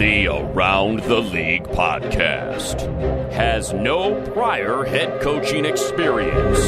The Around the League podcast has no prior head coaching experience.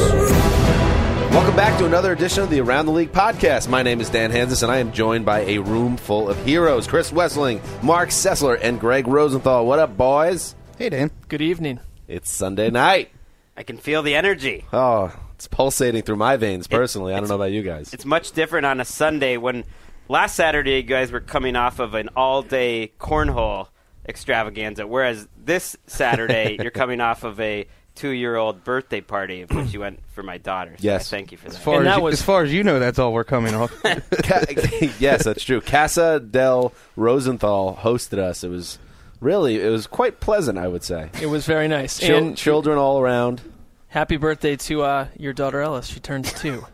Welcome back to another edition of the Around the League podcast. My name is Dan Hanzus, and I am joined by a room full of heroes Chris Wesseling, Mark Sessler, and Greg Rosenthal. What up, boys? Hey, Dan. Good evening. It's Sunday night. I can feel the energy. Oh, it's pulsating through my veins personally. I don't know about you guys. It's much different on a Sunday when last Saturday you guys were coming off of an all-day cornhole extravaganza, whereas this Saturday you're coming off of a two-year-old birthday party, of which you went for my daughter. So Yes. I thank you for that. As far And as, that you, was- as far as you know, that's all we're coming off. Ca- yes, that's true. Casa del Rosenthal hosted us. It was really, it was quite pleasant, I would say. It was very nice. Chil- and children all around. happy birthday to uh, your daughter Ellis. She turns two.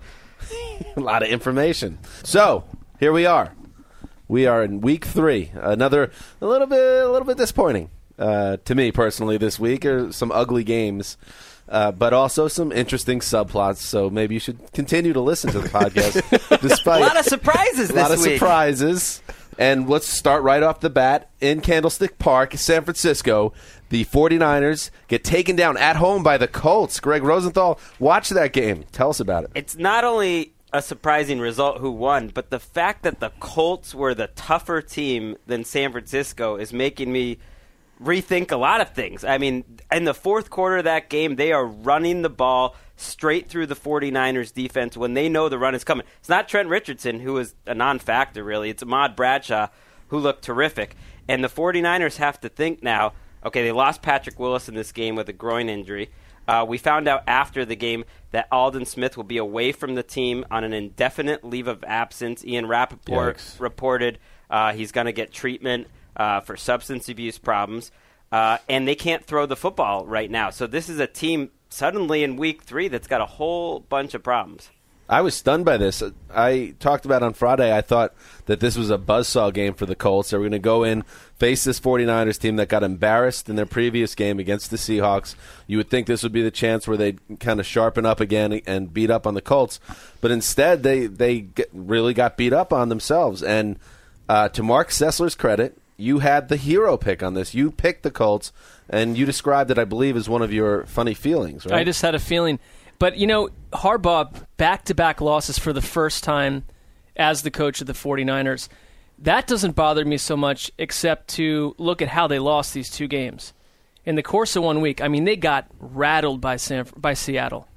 a lot of information. So here we are. We are in week three. Another a little bit, a little bit disappointing uh, to me personally this week. Are some ugly games, uh, but also some interesting subplots. So maybe you should continue to listen to the podcast. despite a lot of surprises a this lot of week. surprises. And let's start right off the bat in Candlestick Park, San Francisco. The 49ers get taken down at home by the Colts. Greg Rosenthal, watch that game. Tell us about it. It's not only a surprising result who won, but the fact that the Colts were the tougher team than San Francisco is making me rethink a lot of things. I mean, in the fourth quarter of that game, they are running the ball straight through the 49ers defense when they know the run is coming. It's not Trent Richardson, who is a non factor, really. It's Ahmad Bradshaw, who looked terrific. And the 49ers have to think now okay, they lost Patrick Willis in this game with a groin injury. Uh, we found out after the game that Aldon Smith will be away from the team on an indefinite leave of absence. Ian Rapoport Yikes. reported uh, he's going to get treatment uh, for substance abuse problems. Uh, and they can't throw the football right now. So this is a team suddenly in week three that's got a whole bunch of problems. I was stunned by this. I talked about on Friday, I thought that this was a buzzsaw game for the Colts. They were going to go in, face this 49ers team that got embarrassed in their previous game against the Seahawks. You would think this would be the chance where they'd kind of sharpen up again and beat up on the Colts. But instead, they, they really got beat up on themselves. And uh, to Mark Sessler's credit, you had the hero pick on this. You picked the Colts, and you described it, I believe, as one of your funny feelings, right? I just had a feeling. But, you know, Harbaugh, back to back losses for the first time as the coach of the 49ers. That doesn't bother me so much, except to look at how they lost these two games. In the course of one week, I mean, they got rattled by, San, by Seattle.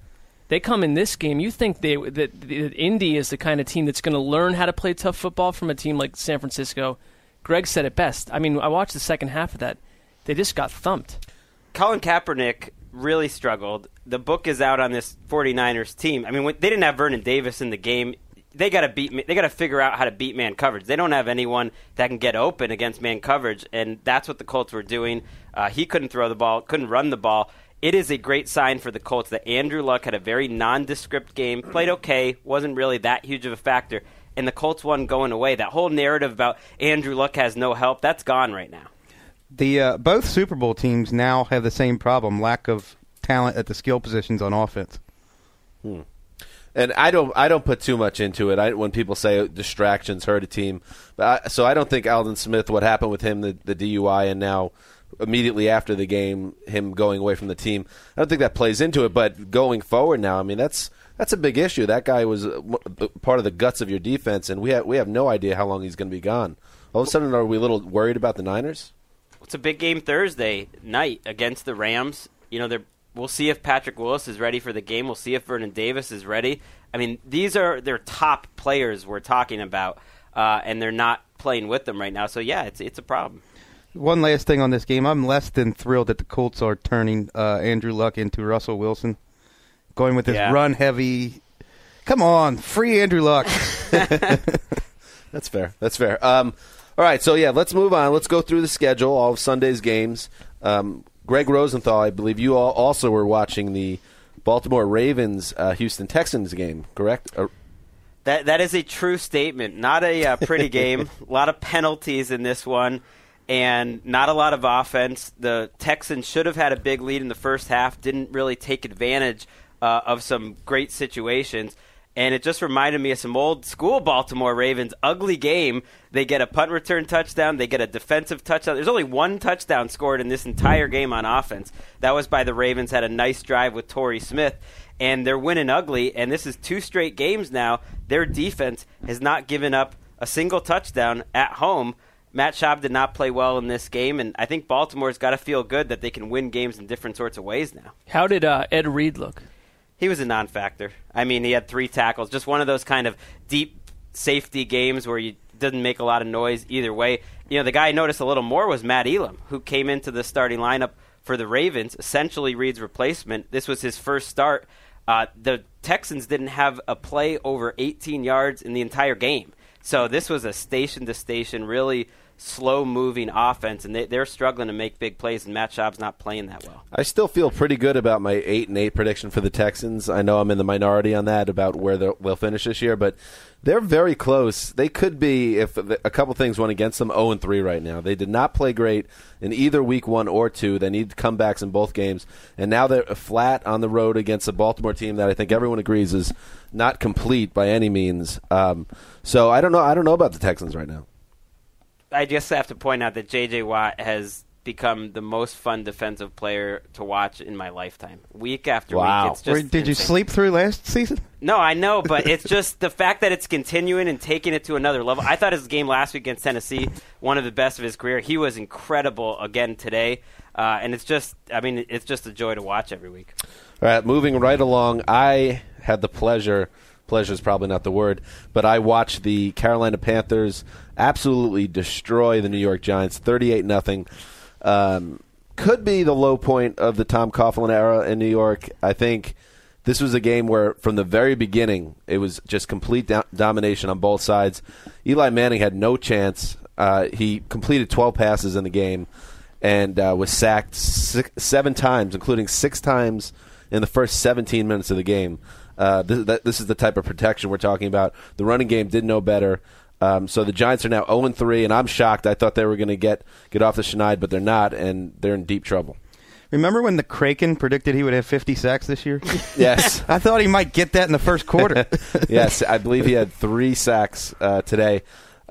They come in this game. You think they that, that Indy is the kind of team that's going to learn how to play tough football from a team like San Francisco. Greg said it best. I mean, I watched the second half of that. They just got thumped. Colin Kaepernick really struggled. The book is out on this 49ers team. I mean, they didn't have Vernon Davis in the game. They got to beat. They got to figure out how to beat man coverage. They don't have anyone that can get open against man coverage, and that's what the Colts were doing. Uh, he couldn't throw the ball, couldn't run the ball. It is a great sign for the Colts that Andrew Luck had a very nondescript game, played okay, wasn't really that huge of a factor, and the Colts won going away. That whole narrative about Andrew Luck has no help, that's gone right now. The uh, both Super Bowl teams now have the same problem: lack of talent at the skill positions on offense. And I don't, I don't put too much into it. I, when people say distractions hurt a team, I, so I don't think Aldon Smith. What happened with him, the, the DUI, and now immediately after the game, him going away from the team. I don't think that plays into it. But going forward now, I mean, that's that's a big issue. That guy was uh, part of the guts of your defense, and we have we have no idea how long he's going to be gone. All of a sudden, are we a little worried about the Niners? It's a big game Thursday night against the Rams. You know, they're We'll see if Patrick Willis is ready for the game. We'll see if Vernon Davis is ready. I mean, these are their top players we're talking about, uh, and they're not playing with them right now. So yeah, it's it's a problem. One last thing on this game, I'm less than thrilled that the Colts are turning uh, Andrew Luck into Russell Wilson, going with this Yeah. run heavy. Come on, free Andrew Luck. That's fair. That's fair. Um, all right, so yeah, let's move on. Let's go through the schedule, all of Sunday's games. Um, Greg Rosenthal, I believe you all also were watching the Baltimore Ravens uh, Houston Texans game, correct? Uh, That that is a true statement. Not a uh, pretty game. a lot of penalties in this one, and not a lot of offense. The Texans should have had a big lead in the first half. Didn't really take advantage uh, of some great situations. And it just reminded me of some old school Baltimore Ravens ugly game. They get a punt return touchdown. They get a defensive touchdown. There's only one touchdown scored in this entire game on offense. That was by the Ravens. Had a nice drive with Torrey Smith and they're winning ugly. And this is two straight games now. Their defense has not given up a single touchdown at home. Matt Schaub did not play well in this game, and I think Baltimore's got to feel good that they can win games in different sorts of ways now. How did uh, Ed Reed look? He was a non-factor. I mean, he had three tackles. Just one of those kind of deep safety games where you didn't make a lot of noise either way. You know, the guy I noticed a little more was Matt Elam, who came into the starting lineup for the Ravens, essentially Reed's replacement. This was his first start. Uh, the Texans didn't have a play over 18 yards in the entire game. So this was a station to station, really slow moving offense, and they, they're struggling to make big plays, and Matt Schaub's not playing that well. I still feel pretty good about my eight and eight prediction for the Texans. I know I'm in the minority on that about where they'll finish this year, but they're very close. They could be if a couple things went against them. zero and three right now. They did not play great in either week one or two. They need comebacks in both games, and now they're flat on the road against a Baltimore team that I think everyone agrees is not complete by any means. Um, so I don't know. I don't know about the Texans right now. I just have to point out that J.J. Watt has become the most fun defensive player to watch in my lifetime. Week after Wow. week, it's just Or did you sleep through last season? No, I know, but it's just the fact that it's continuing and taking it to another level. I thought his game last week against Tennessee, one of the best of his career. He was incredible again today, uh, and it's just, I mean, it's just a joy to watch every week. All right, moving right along. I had the pleasure, pleasure is probably not the word, but I watched the Carolina Panthers absolutely destroy the New York Giants, thirty-eight nothing. Um, could be the low point of the Tom Coughlin era in New York. I think this was a game where, from the very beginning, it was just complete do- domination on both sides. Eli Manning had no chance. Uh, he completed 12 passes in the game and uh, was sacked six, seven times, including six times in the first 17 minutes of the game. Uh, this, that, this is the type of protection we're talking about. The running game didn't know better. Um, so the Giants are now 0 3, and I'm shocked. I thought they were going to get get off the schneid, but they're not, and they're in deep trouble. Remember when the Kraken predicted he would have 50 sacks this year? Yes. I thought he might get that in the first quarter. yes, I believe he had three sacks uh, today,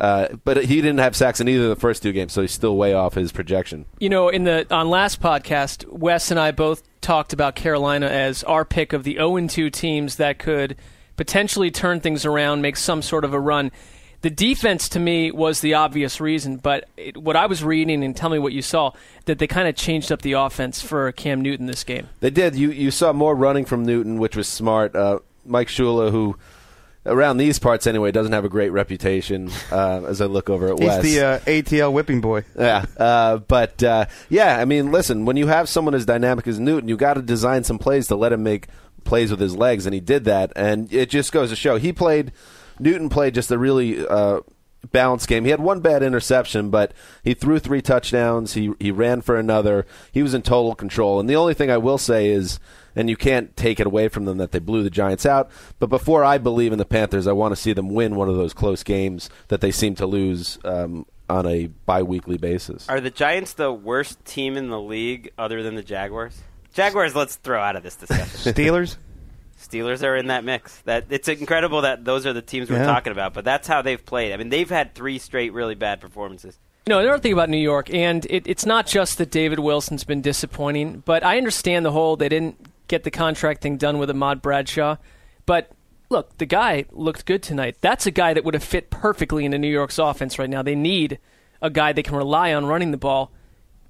uh, but he didn't have sacks in either of the first two games, so he's still way off his projection. You know, in the on last podcast, Wes and I both talked about Carolina as our pick of the 0 2 teams that could potentially turn things around, make some sort of a run. The defense to me was the obvious reason, but it, what I was reading and tell me what you saw that they kind of changed up the offense for Cam Newton this game. They did. You you saw more running from Newton, which was smart. Uh, Mike Shula, who around these parts anyway, doesn't have a great reputation. Uh, as I look over at Wes. He's the uh, ATL whipping boy. Yeah, uh, but uh, yeah, I mean, listen, when you have someone as dynamic as Newton, you got to design some plays to let him make plays with his legs, and he did that. And it just goes to show he played. Newton played just a really uh, balanced game. He had one bad interception, but he threw three touchdowns. He he ran for another. He was in total control. And the only thing I will say is and you can't take it away from them that they blew the Giants out. But before I believe in the Panthers, I want to see them win one of those close games that they seem to lose um, on a bi-weekly basis. Are the Giants the worst team in the league other than the Jaguars? Jaguars, let's throw out of this discussion. Steelers. Steelers are in that mix. That it's incredible that those are the teams we're Yeah. talking about, but that's how they've played. I mean, they've had three straight really bad performances. No, another thing about New York, and it, it's not just that David Wilson's been disappointing, but I understand the whole they didn't get the contract thing done with Ahmad Bradshaw. But look, the guy looked good tonight. That's a guy that would have fit perfectly into New York's offense right now. They need a guy they can rely on running the ball.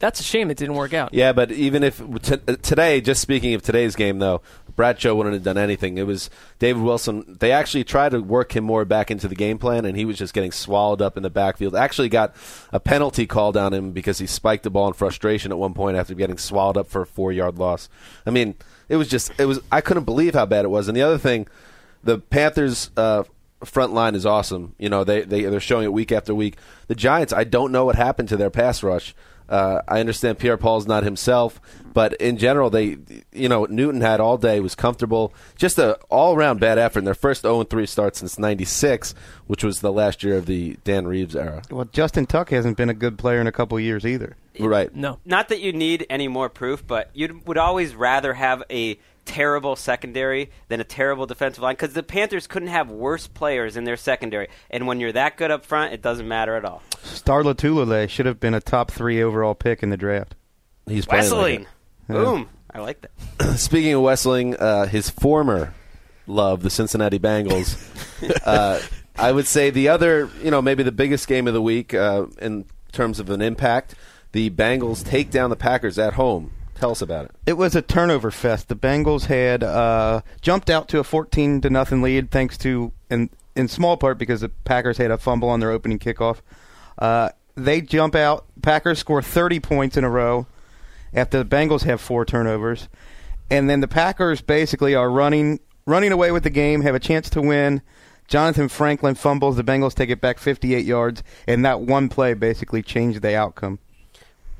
That's a shame it didn't work out. Yeah, but even if t- uh, today, just speaking of today's game, though, Bradshaw wouldn't have done anything. It was David Wilson. They actually tried to work him more back into the game plan, and he was just getting swallowed up in the backfield. Actually, got a penalty called on him because he spiked the ball in frustration at one point after getting swallowed up for a four-yard loss. I mean, it was just it was. I couldn't believe how bad it was. And the other thing, the Panthers. Uh, front line is awesome. You know, they, they they're showing it week after week. The Giants, I don't know what happened to their pass rush. Uh, I understand Pierre Paul's not himself, but in general, they, you know, Newton had all day, was comfortable. Just a all around bad effort. And their first 0 3 start since '96, which was the last year of the Dan Reeves era. Well, Justin Tuck hasn't been a good player in a couple years either. Right. No. Not that you need any more proof, but you would always rather have a terrible secondary than a terrible defensive line because the Panthers couldn't have worse players in their secondary. And when you're that good up front, it doesn't matter at all. Star Lotulelei should have been a top three overall pick in the draft. He's playing like Wesseling, it. boom! I like that. Speaking of Wesseling, uh, his former love, the Cincinnati Bengals. uh, I would say the other, you know, maybe the biggest game of the week uh, in terms of an impact. The Bengals take down the Packers at home. Tell us about it. It was a turnover fest. The Bengals had uh, jumped out to a 14 to nothing lead thanks to, in, in small part because the Packers had a fumble on their opening kickoff. Uh, they jump out. Packers score 30 points in a row after the Bengals have four turnovers. And then the Packers basically are running running away with the game, have a chance to win. Jonathan Franklin fumbles. The Bengals take it back 58 yards, and that one play basically changed the outcome.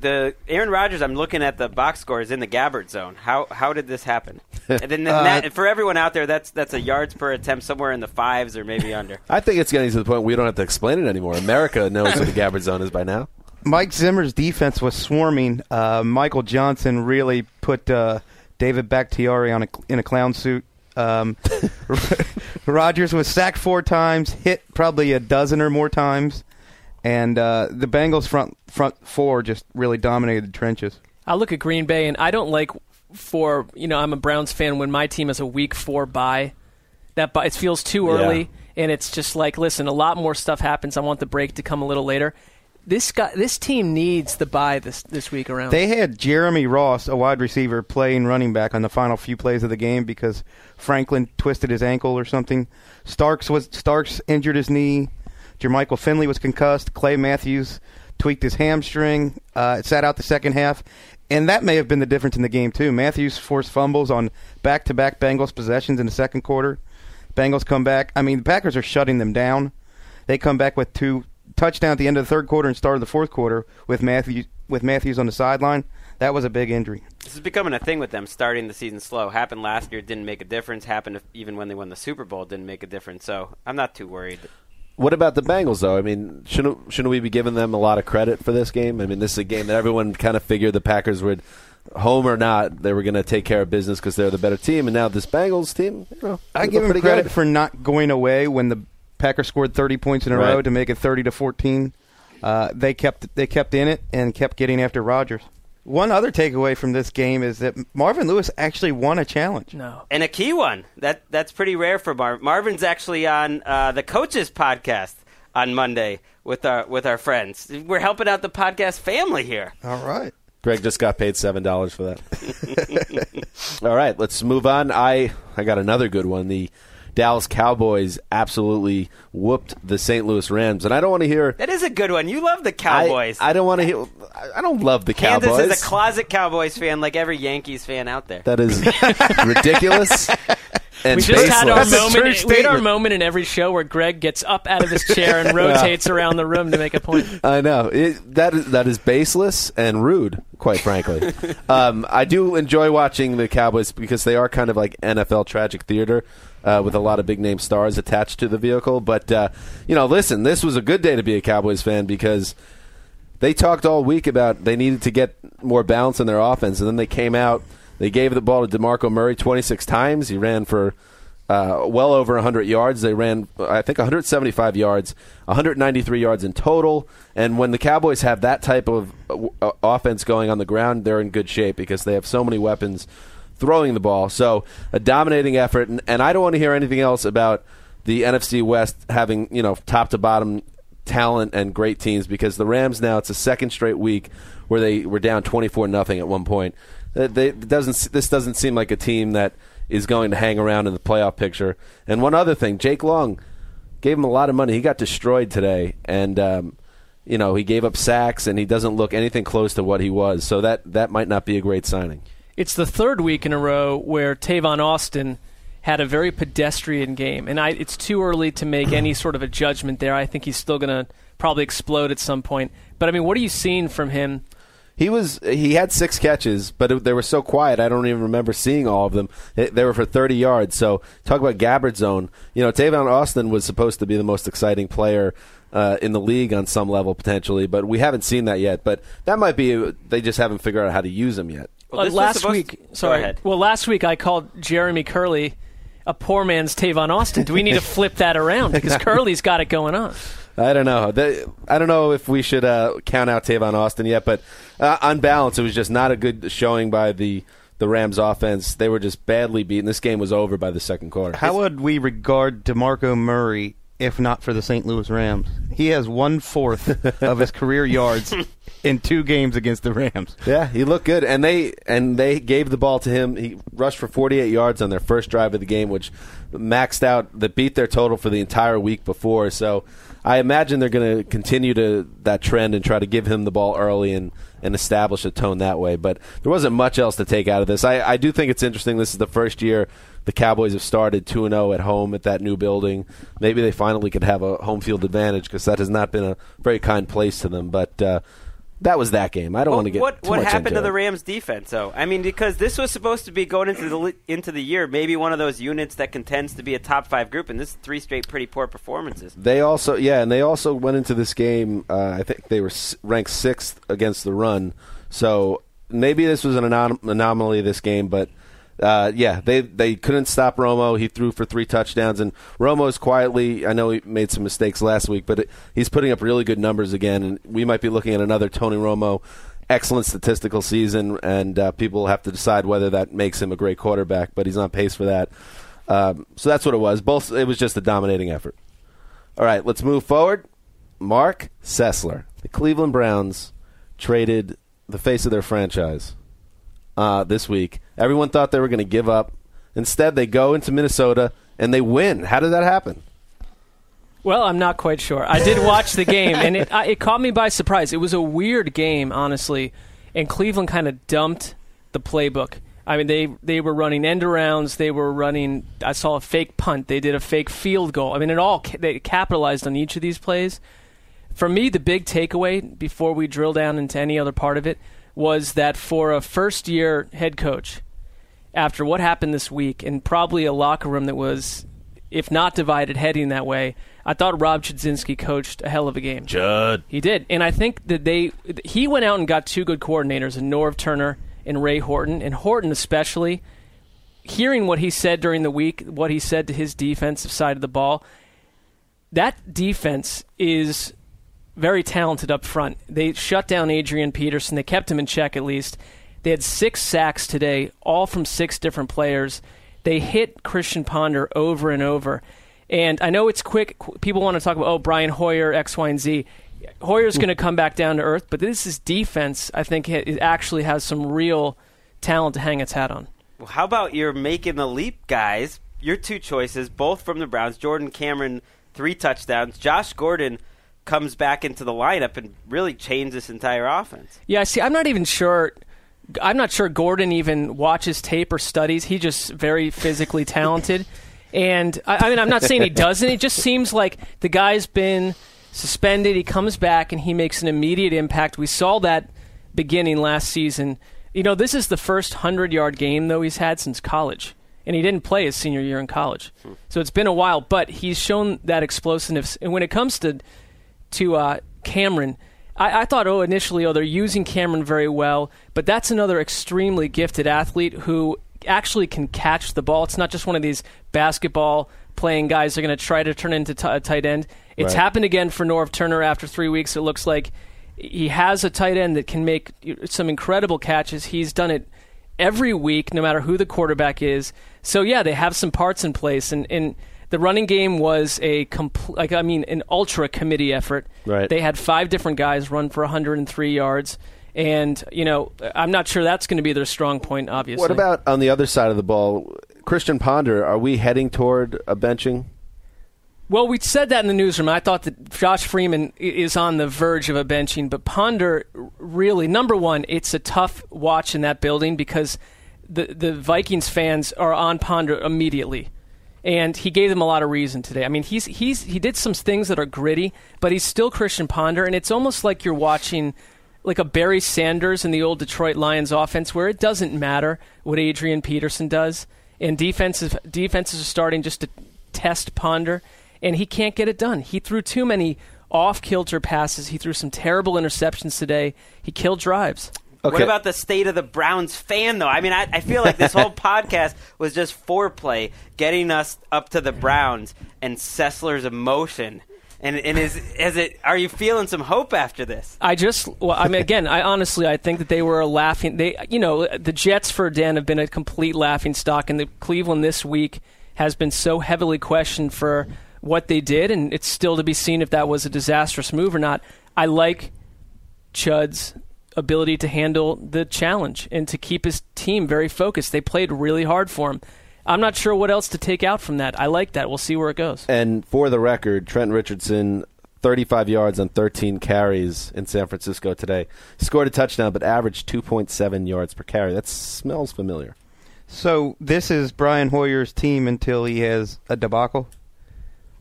The Aaron Rodgers, I'm looking at the box score is in the Gabbert zone. How how did this happen? and then Uh, that, for everyone out there, that's that's a yards per attempt somewhere in the fives or maybe under. I think it's getting to the point we don't have to explain it anymore. America knows what the Gabbert Zone is by now. Mike Zimmer's defense was swarming. Uh, Michael Johnson really put uh, David Bakhtiari on a, in a clown suit. Um, Rodgers was sacked four times, hit probably a dozen or more times, and uh, the Bengals front front four just really dominated the trenches. I look at Green Bay, and I don't like for you know I'm a Browns fan when my team has a week four bye. That bye, it feels too early, and it's just like listen, a lot more stuff happens. I want the break to come a little later. This guy, this team needs the bye this this week around. They had Jeremy Ross, a wide receiver, playing running back on the final few plays of the game because Franklin twisted his ankle or something. Starks was Starks injured his knee. Jermichael Finley was concussed. Clay Matthews tweaked his hamstring. Uh, it sat out the second half, and that may have been the difference in the game too. Matthews forced fumbles on back-to-back Bengals possessions in the second quarter. Bengals come back. I mean, the Packers are shutting them down. They come back with two touchdowns at the end of the third quarter and start of the fourth quarter with Matthews with Matthews on the sideline. That was a big injury. This is becoming a thing with them starting the season slow. Happened last year, didn't make a difference. Happened even when they won the Super Bowl, didn't make a difference. So I'm not too worried. What about the Bengals, though? I mean, shouldn't shouldn't we be giving them a lot of credit for this game? I mean, this is a game that everyone kind of figured the Packers would, home or not, they were going to take care of business because they're the better team. And now this Bengals team, you know, I give pretty credit good. for not going away when the Packers scored 30 points in a Right. row to make it 30 to 14. Uh, they kept they kept in it and kept getting after Rodgers. One other takeaway from this game is that Marvin Lewis actually won a challenge. no, And a key one. That that's pretty rare for Marvin. Marvin's actually on uh, the coaches podcast on Monday with our with our friends. We're helping out the podcast family here. All right. Greg just got paid seven dollars for that. All right, let's move on. I I got another good one. The Dallas Cowboys absolutely whooped the St. Louis Rams, and I don't want to hear. That is a good one. You love the Cowboys. I, don't want to hear. I I don't love the Cowboys. Candace is a closet Cowboys fan, like every Yankees fan out there. that is ridiculous. and we just had our baseless. That's a true moment. We had our moment in every show where Greg gets up out of his chair and rotates around the room to make a point. I know it, that is that is baseless and rude, quite frankly. um, I do enjoy watching the Cowboys because they are kind of like NFL tragic theater. Uh, with a lot of big name stars attached to the vehicle, but uh, you know, listen, this was a good day to be a Cowboys fan because they talked all week about they needed to get more balance in their offense, and then they came out. They gave the ball to Demarco Murray 26 times. He ran for uh, well over 100 yards. They ran, I think, 175 yards, 193 yards in total. And when the Cowboys have that type of uh, offense going on the ground, they're in good shape because they have so many weapons throwing the ball. So a dominating effort, and, and I don't want to hear anything else about the NFC West having you know top to bottom talent and great teams because the Rams now it's a second straight week where they were down 24 nothing at one point. Uh, They, doesn't this doesn't seem like a team that is going to hang around in the playoff picture. And one other thing, Jake Long gave him a lot of money. He got destroyed today, and um, you know he gave up sacks, and he doesn't look anything close to what he was. So that that might not be a great signing. It's the third week in a row where Tavon Austin had a very pedestrian game, and I, it's too early to make any sort of a judgment there. I think he's still going to probably explode at some point. But I mean, what are you seeing from him? He was he had six catches, but they were so quiet. I don't even remember seeing all of them. They, they were for 30 yards. So talk about Gabbert zone. You know, Tavon Austin was supposed to be the most exciting player uh, in the league on some level potentially, but we haven't seen that yet. But that might be they just haven't figured out how to use him yet. Well, Uh, last week, Go sorry. ahead. Well, last week I called Jeremy Kerley a poor man's Tavon Austin. Do we need to flip that around because Kerley's got it going on? I don't know. I don't know if we should uh, count out Tavon Austin yet, but uh, on balance, it was just not a good showing by the the Rams offense. They were just badly beaten. This game was over by the second quarter. How would we regard DeMarco Murray if not for the St. Louis Rams? He has one fourth of his career yards in two games against the Rams. Yeah, he looked good, and they and they gave the ball to him. He rushed for 48 yards on their first drive of the game, which maxed out that beat their total for the entire week before. So I imagine they're going to continue to that trend and try to give him the ball early and and establish a tone that way. But there wasn't much else to take out of this. I, I do think it's interesting. This is the first year the Cowboys have started 2 0 at home at that new building. Maybe they finally could have a home field advantage because that has not been a very kind place to them. But uh, that was that game. I don't Well, want to get what what happened to the. Rams defense though? I mean, because this was supposed to be going into the into the year, maybe one of those units that contends to be a top five group, and this is three straight pretty poor performances. They also, yeah, and they also went into this game. Uh, I think they were ranked sixth against the run. So maybe this was an anom- anomaly this game, but uh, yeah, they they couldn't stop Romo. He threw for three touchdowns, and Romo's quietly. I know he made some mistakes last week, but it, he's putting up really good numbers again, and we might be looking at another Tony Romo. Excellent statistical season, and uh, people have to decide whether that makes him a great quarterback. But he's on pace for that. Um, so that's what it was. Both it was just a dominating effort. All right, let's move forward. Mark Sessler. The Cleveland Browns traded the face of their franchise uh, this week. Everyone thought they were going to give up. Instead, they go into Minnesota and they win. How did that happen? Well, I'm not quite sure. I did watch the game, and it, I, it caught me by surprise. It was a weird game, honestly, and Cleveland kind of dumped the playbook. I mean, they they were running end arounds. They were running. I saw a fake punt. They did a fake field goal. I mean, it all they capitalized on each of these plays. For me, the big takeaway before we drill down into any other part of it was that for a first year head coach, after what happened this week, and probably a locker room that was, if not divided, heading that way, I thought Rob Chudzinski coached a hell of a game. Chud. He did, and I think that they he went out and got two good coordinators, and Norv Turner and Ray Horton, and Horton especially. Hearing what he said during the week, what he said to his defensive side of the ball, that defense is very talented up front. They shut down Adrian Peterson. They kept him in check at least. They had six sacks today, all from six different players. They hit Christian Ponder over and over. And I know it's quick. People want to talk about, oh, Brian Hoyer, X, Y, and Z. Hoyer's going to come back down to earth, but this is defense, I think, it actually has some real talent to hang its hat on. Well, how about your making the leap guys? Your two choices, both from the Browns. Jordan Cameron, three touchdowns. Josh Gordon comes back into the lineup and really changes this entire offense. Yeah, see, I'm not even sure I'm not sure Gordon even watches tape or studies. He just very physically talented. And I, I mean, I'm not saying he doesn't. It just seems like the guy's been suspended. He comes back and he makes an immediate impact. We saw that beginning last season. You know, this is the first 100 yard game, though, he's had since college. And he didn't play his senior year in college. So it's been a while, but he's shown that explosiveness. And when it comes to, to uh, Cameron, I, I thought, oh, initially, oh, they're using Cameron very well, but that's another extremely gifted athlete who actually can catch the ball. It's not just one of these basketball playing guys that are going to try to turn into t- a tight end. It's Right. happened again for Norv Turner after three weeks. It looks like he has a tight end that can make some incredible catches. He's done it every week, no matter who the quarterback is. So yeah, they have some parts in place, and, and the running game was a compl- like I mean an ultra committee effort. Right. They had five different guys run for 103 yards, and you know I'm not sure that's going to be their strong point. Obviously, What about on the other side of the ball? Christian Ponder, are we heading toward a benching? Well, we said that in the newsroom. I thought that Josh Freeman is on the verge of a benching, but Ponder really number one. It's a tough watch in that building because the the Vikings fans are on Ponder immediately, and he gave them a lot of reason today. I mean, he's he's he did some things that are gritty, but he's still Christian Ponder, and it's almost like you're watching like a Barry Sanders in the old Detroit Lions offense, where it doesn't matter what Adrian Peterson does, and defenses defenses are starting just to test Ponder, and he can't get it done. He threw too many off kilter passes. He threw some terrible interceptions today. He killed drives. Okay. What about the state of the Browns fan, though? I mean, I, I feel like this whole podcast was just foreplay, getting us up to the Browns and Sessler's emotion. And, and is is it? Are you feeling some hope after this? I just, well, I mean, again, I honestly, I think that they were a laughing. They, you know, the Jets for Dan have been a complete laughing stock, and the Cleveland this week has been so heavily questioned for what they did, and it's still to be seen if that was a disastrous move or not. I like Chud's ability to handle the challenge and to keep his team very focused. They played really hard for him. I'm not sure what else to take out from that. I like that. We'll see where it goes. And for the record, Trent Richardson, 35 yards on 13 carries in San Francisco today. Scored a touchdown, but averaged 2.7 yards per carry. That smells familiar. So this is Brian Hoyer's team until he has a debacle.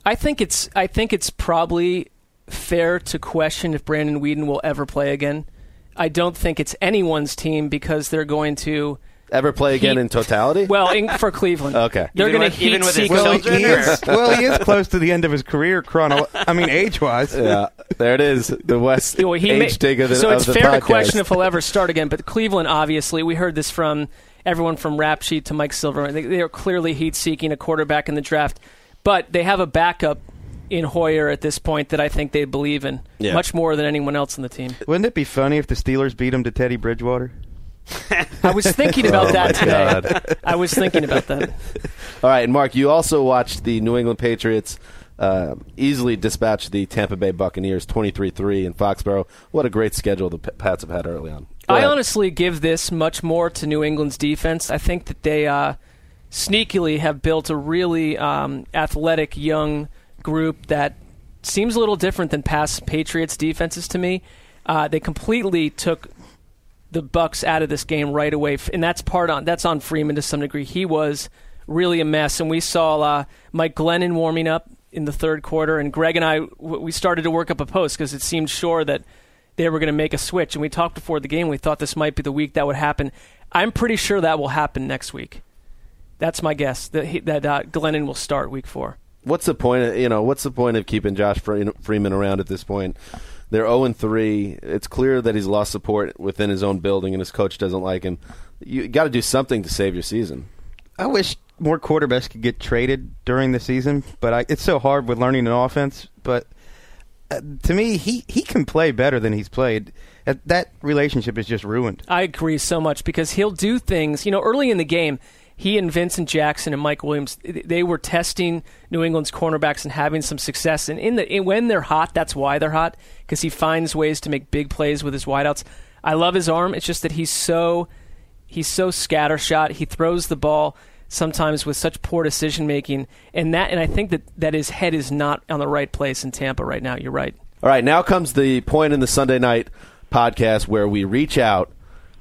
I think it's I think it's probably fair to question if Brandon Weeden will ever play again. I don't think it's anyone's team because they're going to Ever play again He- in totality? well in, for Cleveland. Okay. they're going to heat even with his seek Well, he is, well, he is close to the end of his career. Chrono, I mean, age-wise. yeah, there it is. The West Well, he age may- dig of the so of it's the fair to question if he'll ever start again. But Cleveland, obviously, we heard this from everyone from Rap Sheet to Mike Silver. They, they are clearly heat seeking a quarterback in the draft, but they have a backup in Hoyer at this point that I think they believe in Yeah. much more than anyone else in the team. Wouldn't it be funny if the Steelers beat him to Teddy Bridgewater? I was thinking about Oh, that my today. God. I was thinking about that. All right, and Mark, you also watched the New England Patriots uh, easily dispatch the Tampa Bay Buccaneers 23-3 in Foxborough. What a great schedule the P- Pats have had early on. Go I ahead. honestly give this much more to New England's defense. I think that they uh, sneakily have built a really um, athletic young group that seems a little different than past Patriots defenses to me. Uh, they completely took the Bucks out of this game right away, and that's part on that's on Freeman to some degree. He was really a mess, and we saw uh, Mike Glennon warming up in the third quarter, and Greg and I we started to work up a post because it seemed sure that they were going to make a switch, and we talked before the game. We thought this might be the week that would happen. I'm pretty sure that will happen next week. That's my guess that he, that uh, Glennon will start week four. What's the point? Of, you know, what's the point of keeping Josh Freeman around at this point? They're 0 and 3. It's clear that he's lost support within his own building, and his coach doesn't like him. You got to do something to save your season. I wish more quarterbacks could get traded during the season, but I, it's so hard with learning an offense. But uh, to me, he, he can play better than he's played. Uh, that relationship is just ruined. I agree so much because he'll do things. You know, early in the game, he and Vincent Jackson and Mike Williams, they were testing New England's cornerbacks and having some success. And in the in, when they're hot, that's why they're hot because he finds ways to make big plays with his wideouts. I love his arm. It's just that he's so he's so scattershot. He throws the ball sometimes with such poor decision making, and that and I think that that his head is not on the right place in Tampa right now. You're right. All right, now comes the point in the Sunday night podcast where we reach out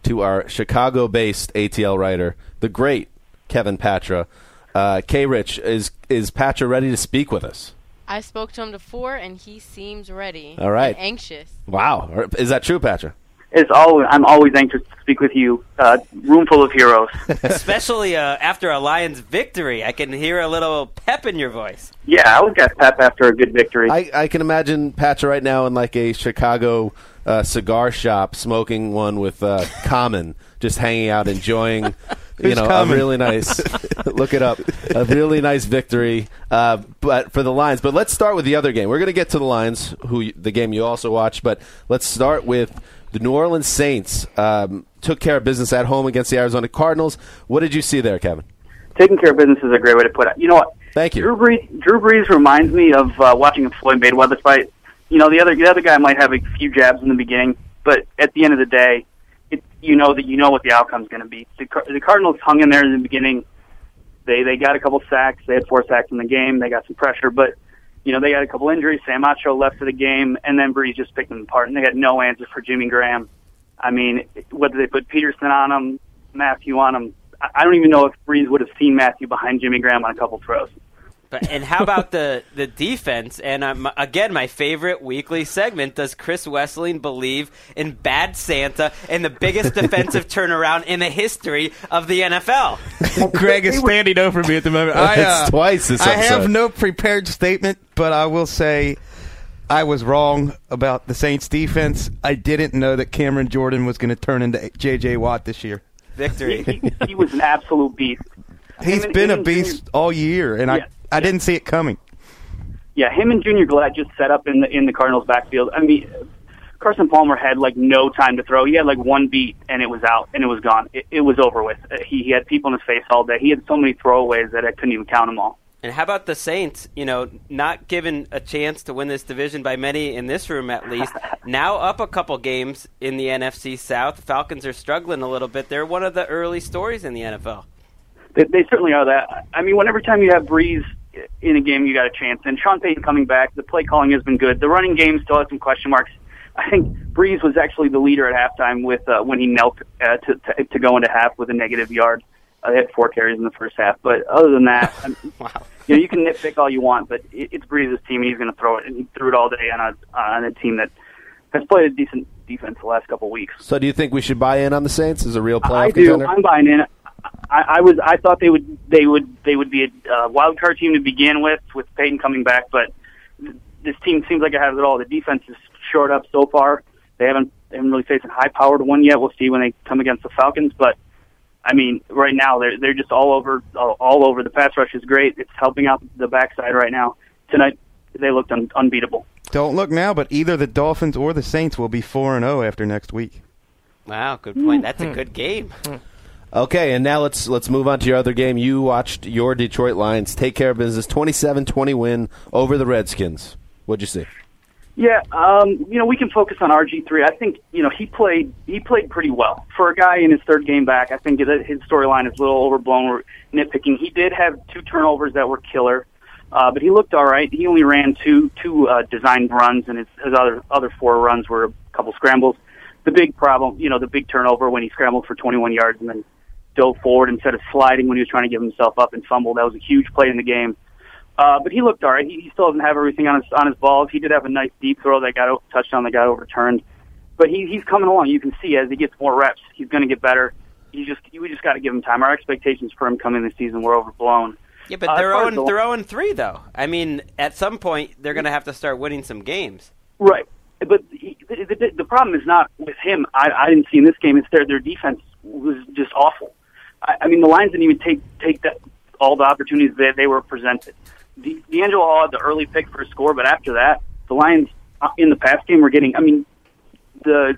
to our Chicago-based ATL writer, the great Kevin Patra. Uh, K. Rich, is is Patra ready to speak with us? I spoke to him before, and he seems ready. All right. and anxious. Wow, is that true, Patra? It's always, I'm always anxious to speak with you. Uh, room full of heroes. Especially uh, after a Lions victory, I can hear a little pep in your voice. yeah, I always got pep after a good victory. I, I can imagine Patra right now in like a Chicago uh, cigar shop, smoking one with uh, Common, just hanging out, enjoying. You know, Common? a really nice. look it up. A really nice victory, uh, but for the Lions. But let's start with the other game. We're going to get to the Lions, who the game you also watched. But let's start with the New Orleans Saints. Um, took care of business at home against the Arizona Cardinals. What did you see there, Kevin? Taking care of business is a great way to put it. You know what? Thank you. Drew Brees, Drew Brees reminds me of uh, watching a Floyd Mayweather fight. You know, the other the other guy might have a few jabs in the beginning, but at the end of the day, it, you know that you know what the outcome's going to be. The, Car- the Cardinals hung in there in the beginning. They they got a couple sacks. They had four sacks in the game. They got some pressure, but you know they had a couple injuries. Sam left for the game, and then Brees just picked them apart, and they had no answer for Jimmy Graham. I mean, whether they put Peterson on him, Mathieu on him, I I don't even know if Brees would have seen Mathieu behind Jimmy Graham on a couple throws. But, and how about the, the defense? And um, again, my favorite weekly segment: Does Chris Wesseling believe in bad Santa and the biggest defensive turnaround in the history of the NFL? Greg is standing over me at the moment. I, uh, It's twice this I have no prepared statement, but I will say I was wrong about the Saints defense. I didn't know that Cameron Jordan was going to turn into J.J. Watt this year. Victory. he, he was an absolute beast. He's and- been him a and beast all year, and Yeah, I I didn't see it coming. Yeah, him and Junior Galette just set up in the in the Cardinals' backfield. I mean, Carson Palmer had like no time to throw. He had like one beat and it was out and it was gone. It, it was over with. Uh, He, he had people in his face all day. He had so many throwaways that I couldn't even count them all. And how about the Saints? You know, not given a chance to win this division by many in this room, at least. now up a couple games in the NFC South. Falcons are struggling a little bit. They're one of the early stories in the NFL. They, they certainly are that. I mean, whenever time you have Brees in a game, you got a chance. And Sean Payton coming back, the play calling has been good. The running game still has some question marks. I think Brees was actually the leader at halftime with uh, when he knelt uh, to, to to go into half with a negative yard. Uh, they had four carries in the first half, but other than that, I mean, Wow. you know, you can nitpick all you want, but it, it's Brees's team, and he's going to throw it, and he threw it all day on a on a team that has played a decent defense the last couple of weeks. So, do you think we should buy in on the Saints as a real playoff I do. contender? I'm buying in. I, I was. I thought they would. They would. They would be a uh, wild card team to begin with, with Payton coming back. But this team seems like it has it all. The defense is shored up so far. They haven't. They haven't really faced a high-powered one yet. We'll see when they come against the Falcons. But I mean, right now they're they're just all over. All, all over. The pass rush is great. It's helping out the backside right now. Tonight they looked un, unbeatable. Don't look now, but either the Dolphins or the Saints will be four and zero after next week. Wow, good point. That's a good game. Okay, and now let's let's move on to your other game. You watched your Detroit Lions take care of business, 27-20 win over the Redskins. What'd you see? Yeah, um, you know, we can focus on RG three. I think you know he played he played pretty well for a guy in his third game back. I think that his storyline is a little overblown. Nitpicking. He did have two turnovers that were killer, uh, but he looked all right. He only ran two two uh, designed runs, and his, his other other four runs were a couple scrambles. The big problem, you know, the big turnover when he scrambled for 21 yards and then dove forward instead of sliding when he was trying to give himself up and fumble. That was a huge play in the game. Uh, but he looked all right. He, he still doesn't have everything on his on his balls. He did have a nice deep throw that got touchdown that got overturned. But he, he's coming along. You can see as he gets more reps, he's going to get better. You just we just got to give him time. Our expectations for him coming this season were overblown. Yeah, but Uh, they're as far as 0 the- they're 0 3 though. I mean, at some point they're going to have to start winning some games. Right. But he, the, the, the problem is not with him. I, I didn't see in this game. It's their their defense was just awful. I, I mean, the Lions didn't even take take that all the opportunities that they were presented. The, D'Angelo Hall had the early pick for a score, but after that, the Lions uh, in the pass game were getting. I mean, the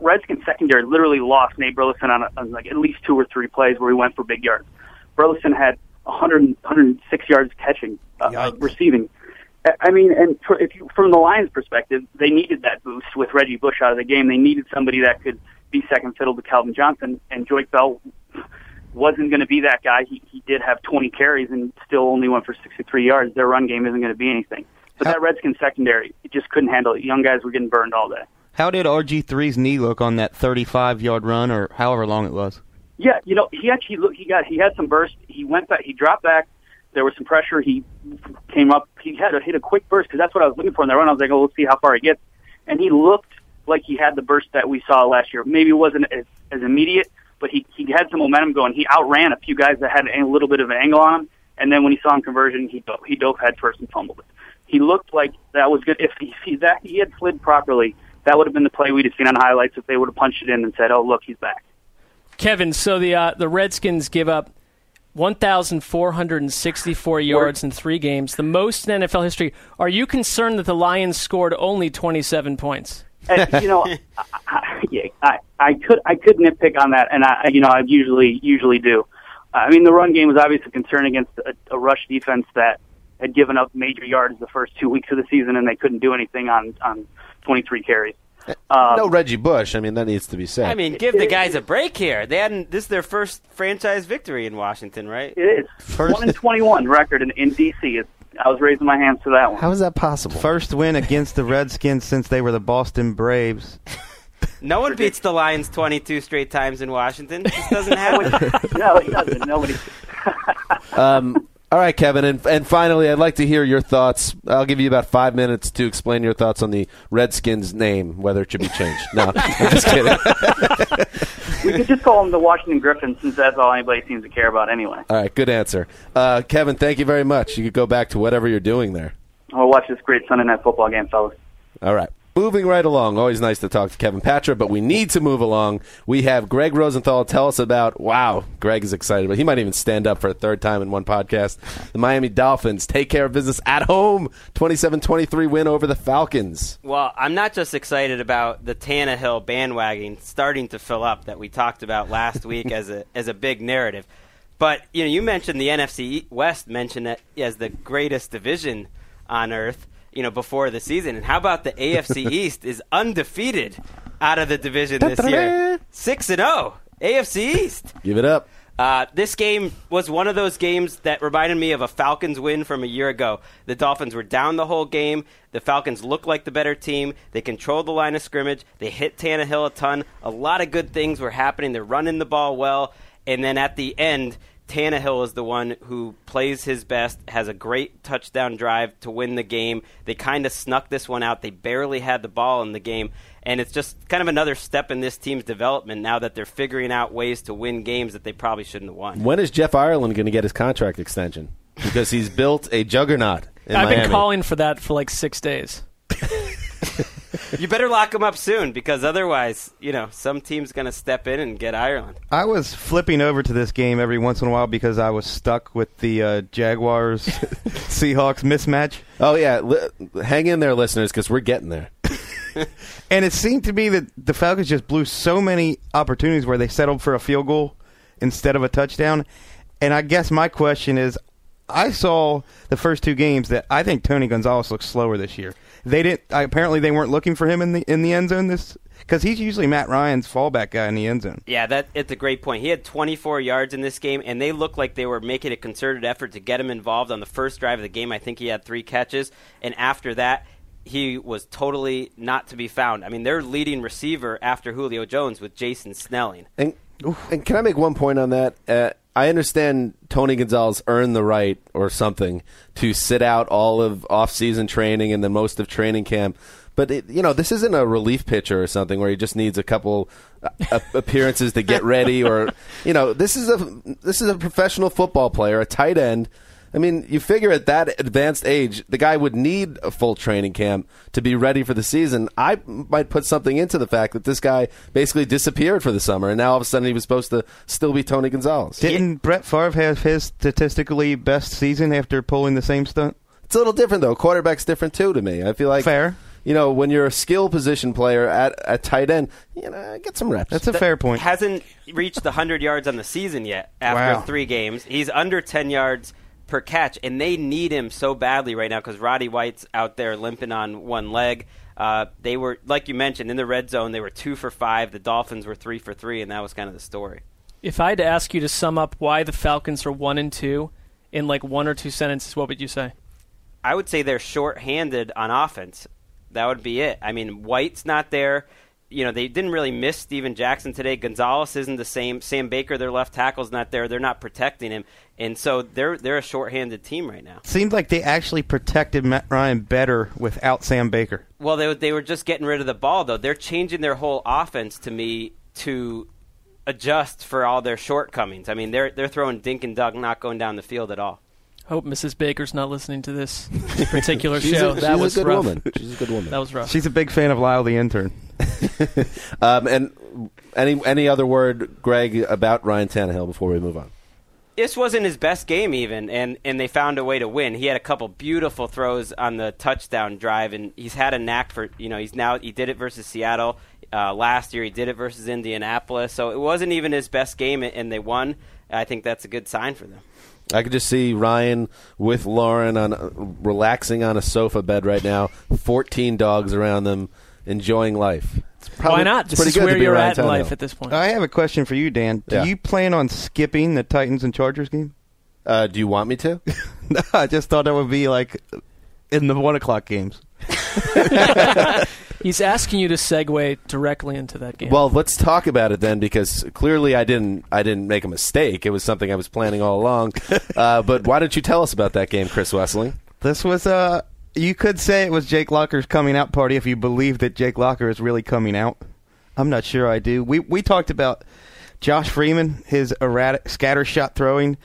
Redskins secondary literally lost Nate Burleson on, a, on like at least two or three plays where he went for big yards. Burleson had 100, 106 yards catching, uh, uh, receiving. I- mean, and for, if you, from the Lions' perspective, they needed that boost with Reggie Bush out of the game. They needed somebody that could be second fiddle to Calvin Johnson, and Joique Bell wasn't going to be that guy. He, he did have 20 carries and still only went for 63 yards. Their run game isn't going to be anything. But that Redskins secondary, it just couldn't handle it. Young guys were getting burned all day. How did RG3's knee look on that 35 yard run or however long it was? Yeah, you know, he actually looked, He got he had some burst. He went back. He dropped back. There was some pressure. He came up. He had to hit a quick burst because that's what I was looking for in that run. I was like, oh, let's see how far he gets. And he looked like he had the burst that we saw last year. Maybe it wasn't as, as immediate, but he he had some momentum going. He outran a few guys that had a little bit of an angle on him. And then when he saw him conversion, he dove, he dove head first and fumbled it. He looked like that was good. If he, if that he had slid properly, that would have been the play we'd have seen on highlights if they would have punched it in and said, "Oh, look, he's back." Kevin, so the uh, the Redskins give up 1,464 yards in three games, the most in NFL history. Are you concerned that the Lions scored only 27 points? And, you know, I, I, yeah, I, I could I could nitpick on that, and I you know I usually usually do. I mean, the run game was obviously a concern against a, a rush defense that had given up major yards the first two weeks of the season, and they couldn't do anything on on 23 carries. Um, no Reggie Bush. I mean, that needs to be said. I mean, give the guys a break here. They hadn't. This is their first franchise victory in Washington, right? It is one and 21 record in, in DC. It's, I was raising my hands to that one. How is that possible? First win against the Redskins since they were the Boston Braves. No one beats the Lions 22 straight times in Washington. This doesn't happen. no, it doesn't. Nobody. um, all right, Kevin, and and finally, I'd like to hear your thoughts. I'll give you about five minutes to explain your thoughts on the Redskins name, whether it should be changed. No, I'm just kidding. we could just call them the Washington Griffins, since that's all anybody seems to care about anyway. All right, good answer, uh, Kevin. Thank you very much. You could go back to whatever you're doing there. I'll watch this great Sunday night football game, fellas. All right. Moving right along. Always nice to talk to Kevin Patra, but we need to move along. We have Greg Rosenthal tell us about, wow, Greg is excited, but he might even stand up for a third time in one podcast. The Miami Dolphins take care of business at home. 27 23 win over the Falcons. Well, I'm not just excited about the Tannehill bandwagon starting to fill up that we talked about last week as a as a big narrative. But you know, you mentioned the NFC West mentioned it as the greatest division on earth you know, before the season. And how about the AFC East is undefeated out of the division this year, six and zero. AFC East. Give it up. Uh, this game was one of those games that reminded me of a Falcons win from a year ago. The Dolphins were down the whole game. The Falcons looked like the better team. They controlled the line of scrimmage. They hit Tannehill a ton. A lot of good things were happening. They're running the ball well. And then at the end, Tannehill is the one who plays his best, has a great touchdown drive to win the game. They kind of snuck this one out. They barely had the ball in the game. And it's just kind of another step in this team's development now that they're figuring out ways to win games that they probably shouldn't have won. When is Jeff Ireland going to get his contract extension? Because he's built a juggernaut. I've Miami. been calling for that for like six days. You better lock them up soon because otherwise, you know, some team's going to step in and get Ireland. I was flipping over to this game every once in a while because I was stuck with the uh, Jaguars Seahawks mismatch. Oh yeah, Li- hang in there, listeners, because we're getting there. and it seemed to me that the Falcons just blew so many opportunities where they settled for a field goal instead of a touchdown. And I guess my question is, I saw the first two games that I think Tony Gonzalez looks slower this year. They didn't. Apparently, they weren't looking for him in the in the end zone this because he's usually Matt Ryan's fallback guy in the end zone. Yeah, that it's a great point. He had 24 yards in this game, and they looked like they were making a concerted effort to get him involved on the first drive of the game. I think he had three catches, and after that, he was totally not to be found. I mean, their leading receiver after Julio Jones with Jason Snelling. And, and can I make one point on that? Uh, I understand Tony Gonzalez earned the right or something to sit out all of off-season training and the most of training camp. But it, you know, this isn't a relief pitcher or something where he just needs a couple uh, appearances to get ready, or you know, this is a this is a professional football player, a tight end. I mean, you figure at that advanced age, the guy would need a full training camp to be ready for the season. I might put something into the fact that this guy basically disappeared for the summer, and now all of a sudden he was supposed to still be Tony Gonzalez. Didn't Brett Favre have his statistically best season after pulling the same stunt? It's a little different though. Quarterback's different too to me. I feel like fair. You know, when you're a skill position player at at tight end, you know, get some reps. That's a fair point. Hasn't reached the 100 yards on the season yet after Wow. three games. He's under 10 yards per catch, and they need him so badly right now because Roddy White's out there limping on one leg. Uh, they were, like you mentioned, in the red zone. They were two for five. The Dolphins were three for three, and that was kind of the story. If I had to ask you to sum up why the Falcons are one and two in like one or two sentences, what would you say? I would say they're short-handed on offense. that would be it. I mean, White's not there. You know, they didn't really miss Steven Jackson today. Gonzalez isn't the same. Sam Baker, their left tackle's not there. They're not protecting him, and so they're they're a shorthanded team right now. Seemed like they actually protected Matt Ryan better without Sam Baker. Well, they they were just getting rid of the ball though. They're changing their whole offense to me to adjust for all their shortcomings. I mean, they're they're throwing dink and dunk, not going down the field at all. Hope Mrs. Baker's not listening to this particular She's show. a, that was a good rough. woman. She's a good woman. That was rough. She's a big fan of Lyle the intern. um, and any any other word, Greg, about Ryan Tannehill before we move on? This wasn't his best game even, and and they found a way to win. He had a couple beautiful throws on the touchdown drive, and he's had a knack for you know he's now he did it versus Seattle uh, last year. He did it versus Indianapolis, so it wasn't even his best game, and they won. I think that's a good sign for them. I could just see Ryan with Lauren on uh, relaxing on a sofa bed right now, fourteen dogs around them, enjoying life. It's probably- Why not? it's This pretty is good to where be you're at in life at this point. I have a question for you, Dan. Do Yeah. you plan on skipping the Titans and Chargers game? Uh, do you want me to? no, I just thought that would be like in the one o'clock games. He's asking you to segue directly into that game. Well, let's talk about it then, because clearly I didn't. I didn't make a mistake. It was something I was planning all along. uh, but why don't you tell us about that game, Chris Wesseling? This was uh you could say it was Jake Locker's coming out party if you believe that Jake Locker is really coming out. I'm not sure I do. We we talked about Josh Freeman, his erratic scatter shot throwing.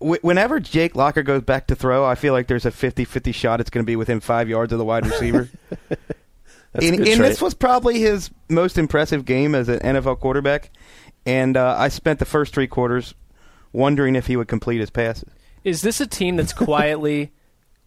Wh- Whenever Jake Locker goes back to throw, I feel like there's a 50-50 shot it's going to be within 5 yards of the wide receiver. That's a and, good and this was probably his most impressive game as an NFL quarterback. And uh, I spent the first three quarters wondering if he would complete his passes. is this a team that's quietly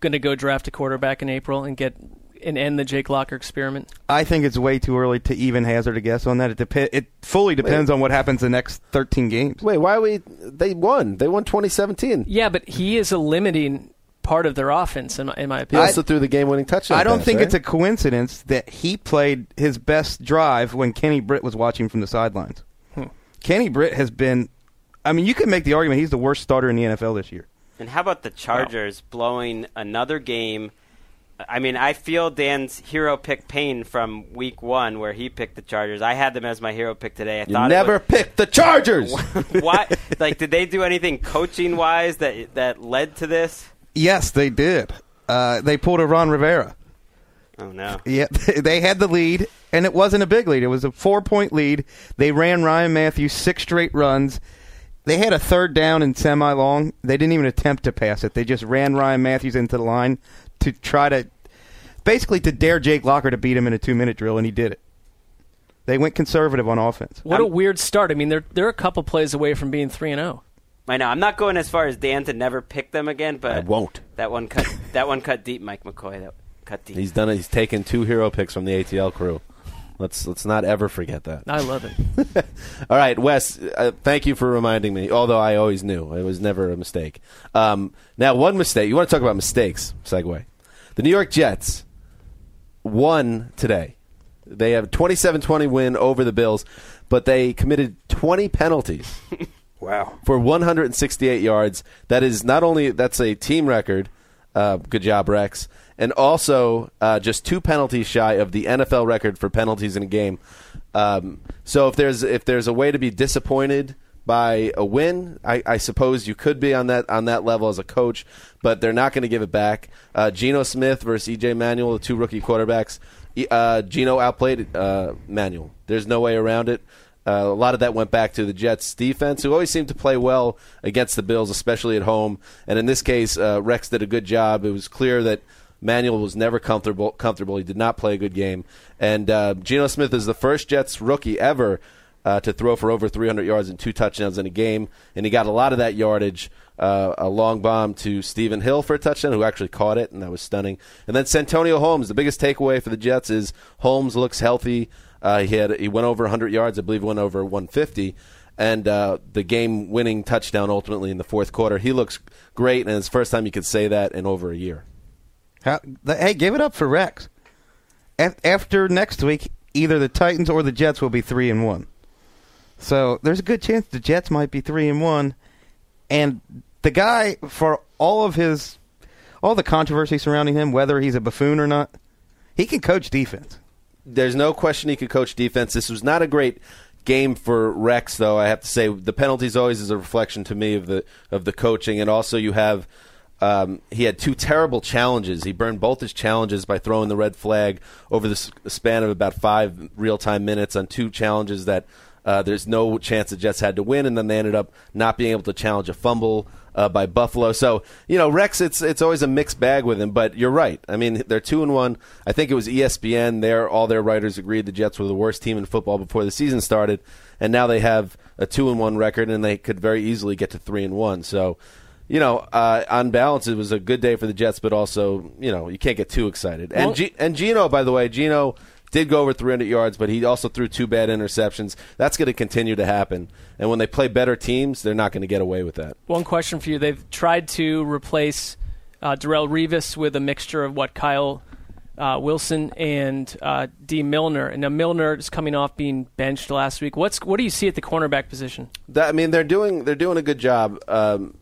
going to go draft a quarterback in April and get and end the Jake Locker experiment? I think it's way too early to even hazard a guess on that. It dep- It fully depends on what happens the next 13 games. Wait, why are we? They won. They won 2017. Yeah, but he is a limiting part of their offense, in my, in my He opinion. also threw the game-winning touchdown. I don't pass, think right? it's a coincidence that he played his best drive when Kenny Britt was watching from the sidelines. Hmm. Kenny Britt has been. I mean, you can make the argument he's the worst starter in the NFL this year. And how about the Chargers blowing another game? I mean, I feel Dan's hero pick pain from week one, where he picked the Chargers. I had them as my hero pick today. I You thought never It picked the Chargers. why? Like, did they do anything coaching wise that that led to this? Yes, they did. Uh, they pulled a Ron Rivera. Oh no! Yeah, they had the lead, and it wasn't a big lead. It was a four point lead. They ran Ryan Mathews six straight runs. They had a third down and semi long. They didn't even attempt to pass it. They just ran Ryan Mathews into the line to try to basically to dare Jake Locker to beat him in a two minute drill, and he did it. They went conservative on offense. what a weird start. I mean, they're they're a couple plays away from being three and oh. zero. I know I'm not going as far as Dan to never pick them again, but I won't. That one cut. that one cut deep, Mike McCoy. That cut deep. He's done it. He's taken two hero picks from the ATL crew. Let's let's not ever forget that. I love it. All right, Wes. Uh, thank you for reminding me. Although I always knew it was never a mistake. Um, now, one mistake. You want to talk about mistakes? Segue. The New York Jets won today. They have a 27-20 win over the Bills, but they committed 20 penalties. Wow. for 168 yards. That is not only that's a team record. Uh, good job, Rex. And also uh, just two penalties shy of the NFL record for penalties in a game. Um, so if there's if there's a way to be disappointed by a win, I, I suppose you could be on that on that level as a coach, but they're not going to give it back. Uh, Geno Smith versus EJ Manuel, the two rookie quarterbacks. Uh, Geno outplayed uh, Manuel. There's no way around it. Uh, a lot of that went back to the Jets defense, who always seemed to play well against the Bills, especially at home. And in this case, uh, Rex did a good job. It was clear that Manuel was never comfortable. Comfortable. He did not play a good game. And uh, Geno Smith is the first Jets rookie ever uh, to throw for over 300 yards and two touchdowns in a game, and he got a lot of that yardage. Uh, a long bomb to Stephen Hill for a touchdown, who actually caught it, and that was stunning. And then Santonio Holmes. The biggest takeaway for the Jets is Holmes looks healthy. Uh, he had he went over 100 yards, I believe, went over 150, and uh, the game-winning touchdown ultimately in the fourth quarter. He looks great, and it's the first time you could say that in over a year. How, the, hey, give it up for Rex. Af- after next week, either the Titans or the Jets will be three and one. So there's a good chance the Jets might be three and one. And the guy, for all of his, all the controversy surrounding him, whether he's a buffoon or not, He can coach defense. There's no question he could coach defense. This was not a great game for Rex, though. I have to say the penalties always is a reflection to me of the of the coaching, and also you have. Um, he had two terrible challenges. He burned both his challenges by throwing the red flag over the span of about five real time minutes on two challenges that uh, there's no chance the Jets had to win, and then they ended up not being able to challenge a fumble uh, by Buffalo. So you know, Rex, it's it's always a mixed bag with him. But you're right. I mean, they're two and one. I think it was ESPN. There, all their writers agreed the Jets were the worst team in football before the season started, and now they have a two and one record, and they could very easily get to three and one. So. You know, uh, on balance, it was a good day for the Jets, but also, you know, you can't get too excited. And Well- G- and Geno, by the way, Geno did go over 300 yards, but he also threw two bad interceptions. That's going to continue to happen. And when they play better teams, they're not going to get away with that. One question for you: They've tried to replace uh, Darrelle Revis with a mixture of what Kyle uh, Wilson and uh, Dee Milner. And now Milner is coming off being benched last week. What's what do you see at the cornerback position? That, I mean, they're doing they're doing a good job um,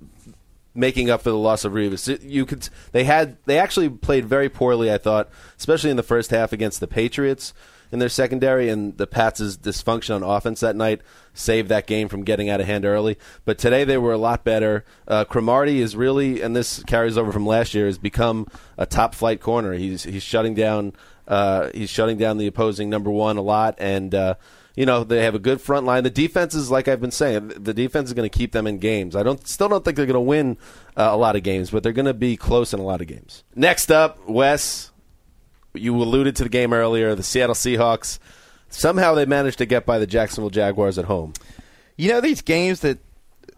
making up for the loss of Revis. You could they had they actually played very poorly, I thought, especially in the first half against the Patriots in their secondary, and the Pats' dysfunction on offense that night saved that game from getting out of hand early. But today they were a lot better. Uh, Cromartie is really, and this carries over from last year, has become a top flight corner. He's he's shutting down uh, he's shutting down the opposing number one a lot, and uh, you know they have a good front line. The defense is like I've been saying, the defense is going to keep them in games. I don't still don't think they're going to win uh, a lot of games, but they're going to be close in a lot of games. Next up, Wes, you alluded to the game earlier. The Seattle Seahawks somehow they managed to get by the Jacksonville Jaguars at home. You know these games that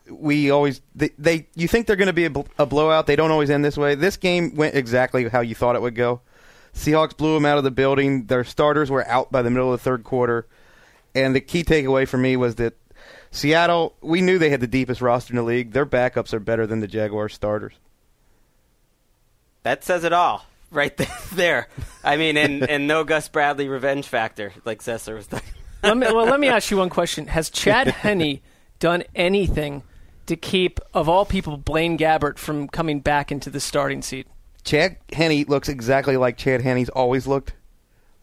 we always they, they you think they're going to be a, bl- a blowout. They don't always end this way. This game went exactly how you thought it would go. Seahawks blew them out of the building. Their starters were out by the middle of the third quarter, and the key takeaway for me was that Seattle. We knew they had the deepest roster in the league. Their backups are better than the Jaguars starters. That says it all right there. I mean, and, and no Gus Bradley revenge factor, like Cesar was talking. let me, well, let me ask you one question: Has Chad Henne done anything to keep, of all people, Blaine Gabbert from coming back into the starting seat? Chad Henne looks exactly like Chad Henne's always looked.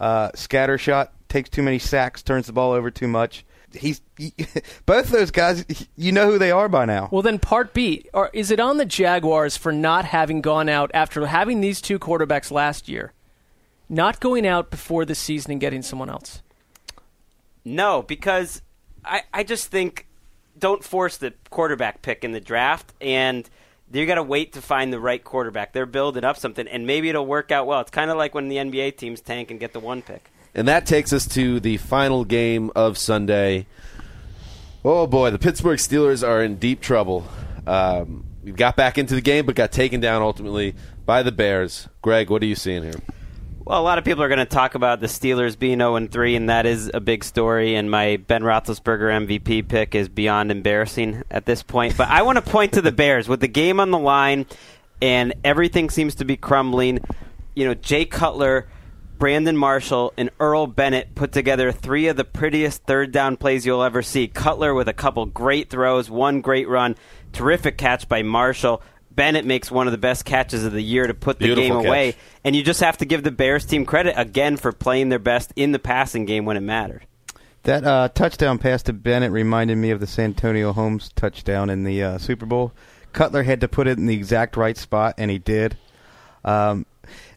Uh, scatter shot, takes too many sacks, turns the ball over too much. He's he, both those guys. You know who they are by now. Well, then, part B: or is it on the Jaguars for not having gone out after having these two quarterbacks last year, not going out before the season and getting someone else? No, because I, I just think don't force the quarterback pick in the draft, and you got to wait to find the right quarterback. They're building up something, and maybe it'll work out well. It's kind of like when the NBA teams tank and get the one pick. And that takes us to the final game of Sunday. Oh boy, the Pittsburgh Steelers are in deep trouble. Um, got back into the game, but got taken down ultimately by the Bears. Greg, what are you seeing here? Well, a lot of people are going to talk about the Steelers being 0 3, and that is a big story. And my Ben Roethlisberger MVP pick is beyond embarrassing at this point. But I want to point to the Bears with the game on the line, and everything seems to be crumbling. You know, Jay Cutler, Brandon Marshall, and Earl Bennett put together three of the prettiest third down plays you'll ever see. Cutler with a couple great throws, one great run, terrific catch by Marshall. Bennett makes one of the best catches of the year to put the Beautiful game away. And you just have to give the Bears team credit again for playing their best in the passing game when it mattered. That uh, touchdown pass to Bennett reminded me of the Santonio Holmes touchdown in the uh, Super Bowl. Cutler had to put it in the exact right spot, and he did. Um,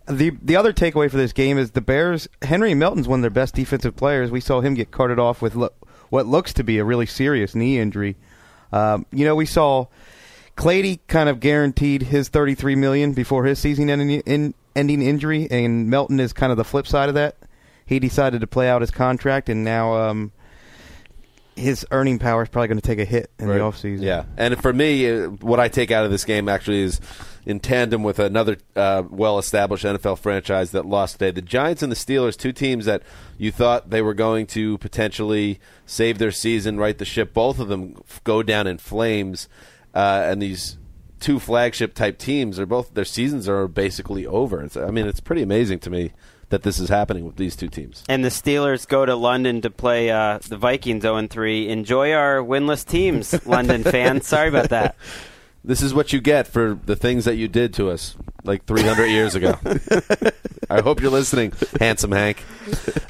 the the other takeaway for this game is the Bears. Henry Melton's one of their best defensive players. We saw him get carted off with lo- what looks to be a really serious knee injury. Um, you know, we saw Clady kind of guaranteed his thirty three million before his season ending, in, ending injury, and Melton is kind of the flip side of that. He decided to play out his contract, and now um, his earning power is probably going to take a hit in the offseason. Yeah, and for me, uh, what I take out of this game actually is in tandem with another uh, well-established NFL franchise that lost today. The Giants and the Steelers, two teams that you thought they were going to potentially save their season, right the ship. Both of them f- go down in flames, uh, and these two flagship type teams are both their seasons are basically over. It's, I mean, it's pretty amazing to me that this is happening with these two teams. And the Steelers go to London to play uh, the Vikings 0 3. Enjoy our winless teams, London fans. Sorry about that. This is what you get for the things that you did to us like 300 years ago. I hope you're listening, handsome Hank.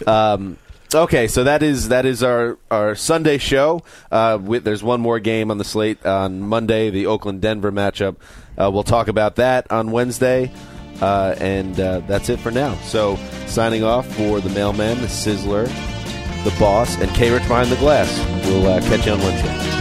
Um, okay, so that is that is our our Sunday show. Uh, with, there's one more game on the slate on Monday, the Oakland Denver matchup. Uh, we'll talk about that on Wednesday, uh, and uh, that's it for now. So signing off for the mailman, the sizzler, the boss, and K Rich behind the glass. We'll uh, catch you on Wednesday.